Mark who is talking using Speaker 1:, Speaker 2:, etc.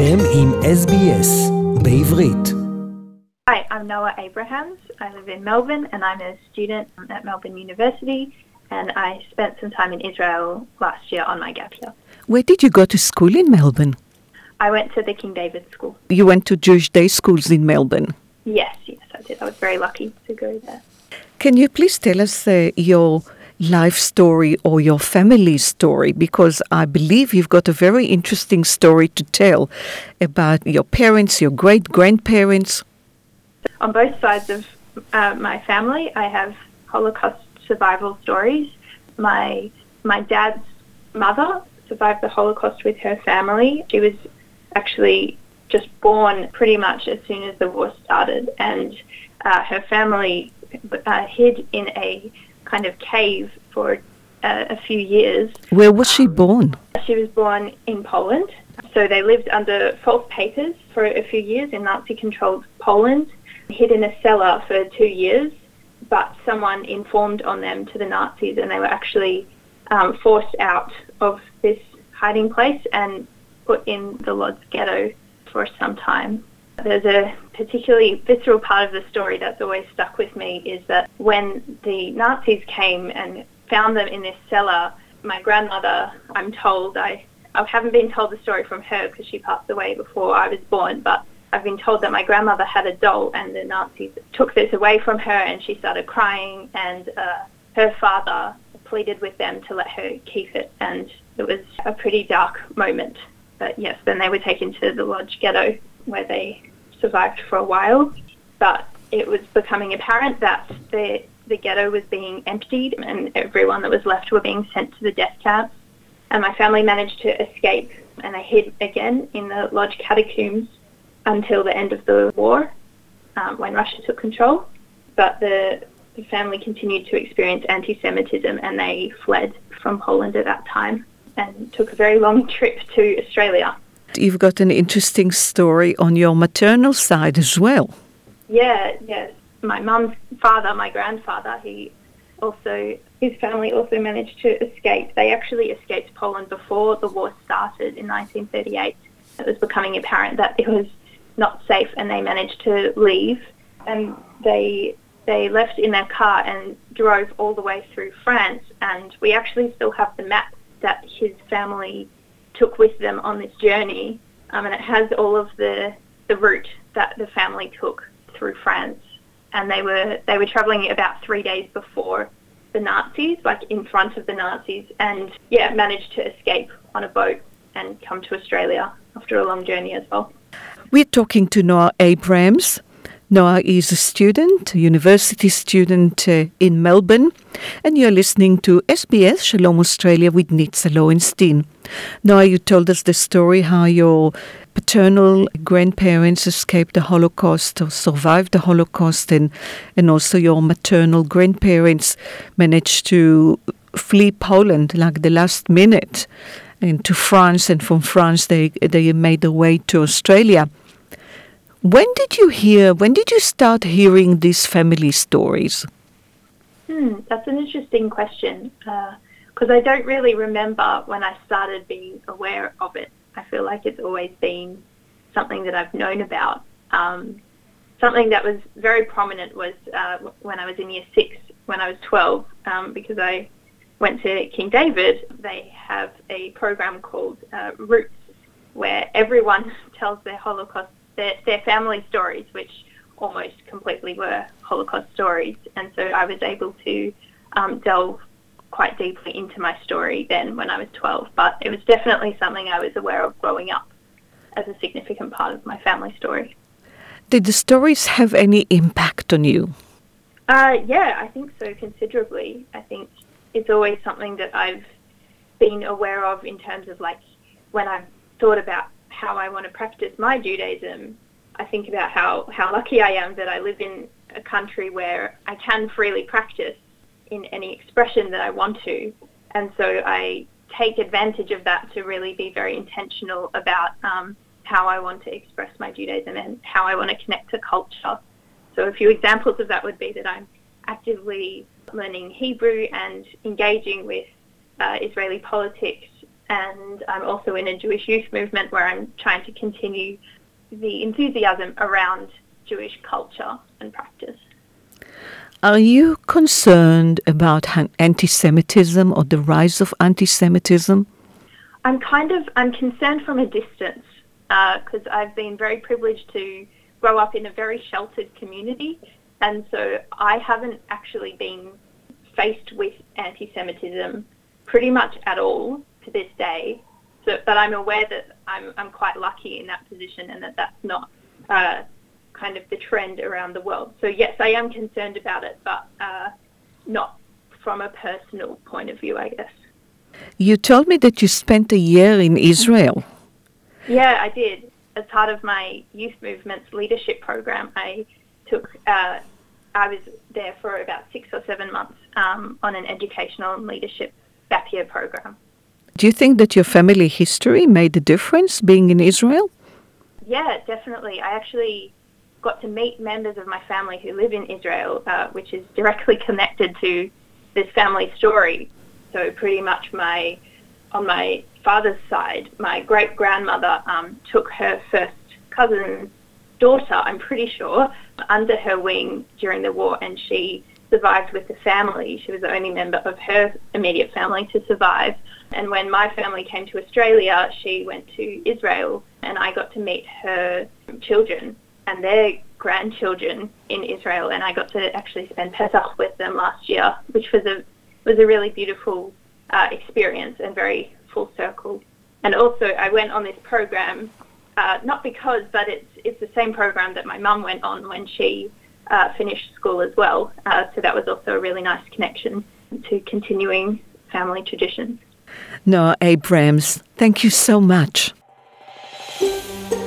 Speaker 1: אתם עם SBS בעברית.
Speaker 2: Hi, I'm Noah Abrahams. I live in Melbourne and I'm a student at Melbourne University and I spent some time in Israel last year on my gap year.
Speaker 3: Where did you go to school in Melbourne?
Speaker 2: I went to the King David School.
Speaker 3: You went to Jewish day schools in Melbourne.
Speaker 2: Yes, yes, I did. I was very lucky to go there.
Speaker 3: Can you please tell us uh, your life story or your family story? Because I believe you've got a very interesting story to tell about your parents, your great grandparents.
Speaker 2: On both sides of uh, my family, I have Holocaust survival stories. My my dad's mother survived the Holocaust with her family. She was actually just born pretty much as soon as the war started, and uh, her family uh, hid in a kind of cave for uh, a few years.
Speaker 3: Where was she born?
Speaker 2: She was born in Poland, so they lived under false papers for a few years in Nazi-controlled Poland, hid in a cellar for two years, but someone informed on them to the Nazis, and they were actually um, forced out of this hiding place and put in the Lodz ghetto for some time. There's a particularly visceral part of the story that's always stuck with me is that when the Nazis came and found them in this cellar, my grandmother, I'm told, I, I haven't been told the story from her because she passed away before I was born, but I've been told that my grandmother had a doll and the Nazis took this away from her and she started crying and uh, her father pleaded with them to let her keep it and it was a pretty dark moment. But yes, then they were taken to the Lodz ghetto where they survived for a while. But it was becoming apparent that the the ghetto was being emptied and everyone that was left were being sent to the death camps. And my family managed to escape and they hid again in the Lodz catacombs until the end of the war um, when Russia took control. But the, the family continued to experience anti Semitism and they fled from Poland at that time and took a very long trip to Australia.
Speaker 3: You've got an interesting story on your maternal side as well.
Speaker 2: Yeah, yes. My mum's father, my grandfather, he also, his family also managed to escape. They actually escaped Poland before the war started in 1938. It was becoming apparent that it was not safe and they managed to leave and they they left in their car and drove all the way through France and we actually still have the map that his family took with them on this journey um, and it has all of the the route that the family took through France and they were they were traveling about 3 days before the Nazis like in front of the Nazis and yeah managed to escape on a boat and come to Australia after a long journey as well.
Speaker 3: We're talking to Noah Abrams. Noah is a student, a university student uh, in Melbourne, and you're listening to SBS Shalom Australia with Nitza Lowenstein. Noah, you told us the story how your paternal grandparents escaped the Holocaust or survived the Holocaust, and, and also your maternal grandparents managed to flee Poland like the last minute into France, and from France they they made their way to Australia. When did you hear? When did you start hearing these family stories?
Speaker 2: Hmm, that's an interesting question because uh, I don't really remember when I started being aware of it. I feel like it's always been something that I've known about. Um, something that was very prominent was uh, when I was in year six, when I was 12, um, because I went to King David, they have a program called uh, Roots, where everyone tells their Holocaust, their, their family stories, which almost completely were Holocaust stories. And so I was able to um, delve quite deeply into my story then when I was 12. But it was definitely something I was aware of growing up as a significant part of my family story.
Speaker 3: Did the stories have any impact on you?
Speaker 2: Uh, yeah, I think so considerably. I think it's always something that I've been aware of in terms of like when I've thought about how I want to practice my Judaism, I think about how, how lucky I am that I live in a country where I can freely practice in any expression that I want to. And so I take advantage of that to really be very intentional about um, how I want to express my Judaism and how I want to connect to culture. So a few examples of that would be that I'm actively learning Hebrew and engaging with uh, Israeli politics and I'm also in a Jewish youth movement where I'm trying to continue the enthusiasm around Jewish culture and practice.
Speaker 3: Are you concerned about anti Semitism or the rise of anti Semitism?
Speaker 2: I'm kind of I'm concerned from a distance because uh, I've been very privileged to grow up in a very sheltered community, and so I haven't actually been faced with anti-Semitism pretty much at all to this day. So, but I'm aware that I'm I'm quite lucky in that position, and that that's not uh, kind of the trend around the world. So yes, I am concerned about it, but uh, not from a personal point of view, I guess.
Speaker 3: You told me that you spent a year in Israel.
Speaker 2: Yeah, I did. As part of my youth movement's leadership program, I took. Uh, I was there for about six or seven months um, on an educational and leadership gap year program.
Speaker 3: Do you think that your family history made a difference being in Israel?
Speaker 2: Yeah, definitely. I actually got to meet members of my family who live in Israel, uh, which is directly connected to this family story. So pretty much my on my father's side, my great grandmother um, took her first cousin's daughter, I'm pretty sure, under her wing during the war, and she survived with the family. She was the only member of her immediate family to survive. And when my family came to Australia, she went to Israel, and I got to meet her children and their grandchildren in Israel, and I got to actually spend Pesach with them last year, which was a was a really beautiful uh, experience and very full circle. And also, I went on this program uh, not because, but it's it's the same program that my mum went on when she uh, finished school as well. Uh, so that was also a really nice connection to continuing family traditions.
Speaker 3: Noah Abrams, thank you so much.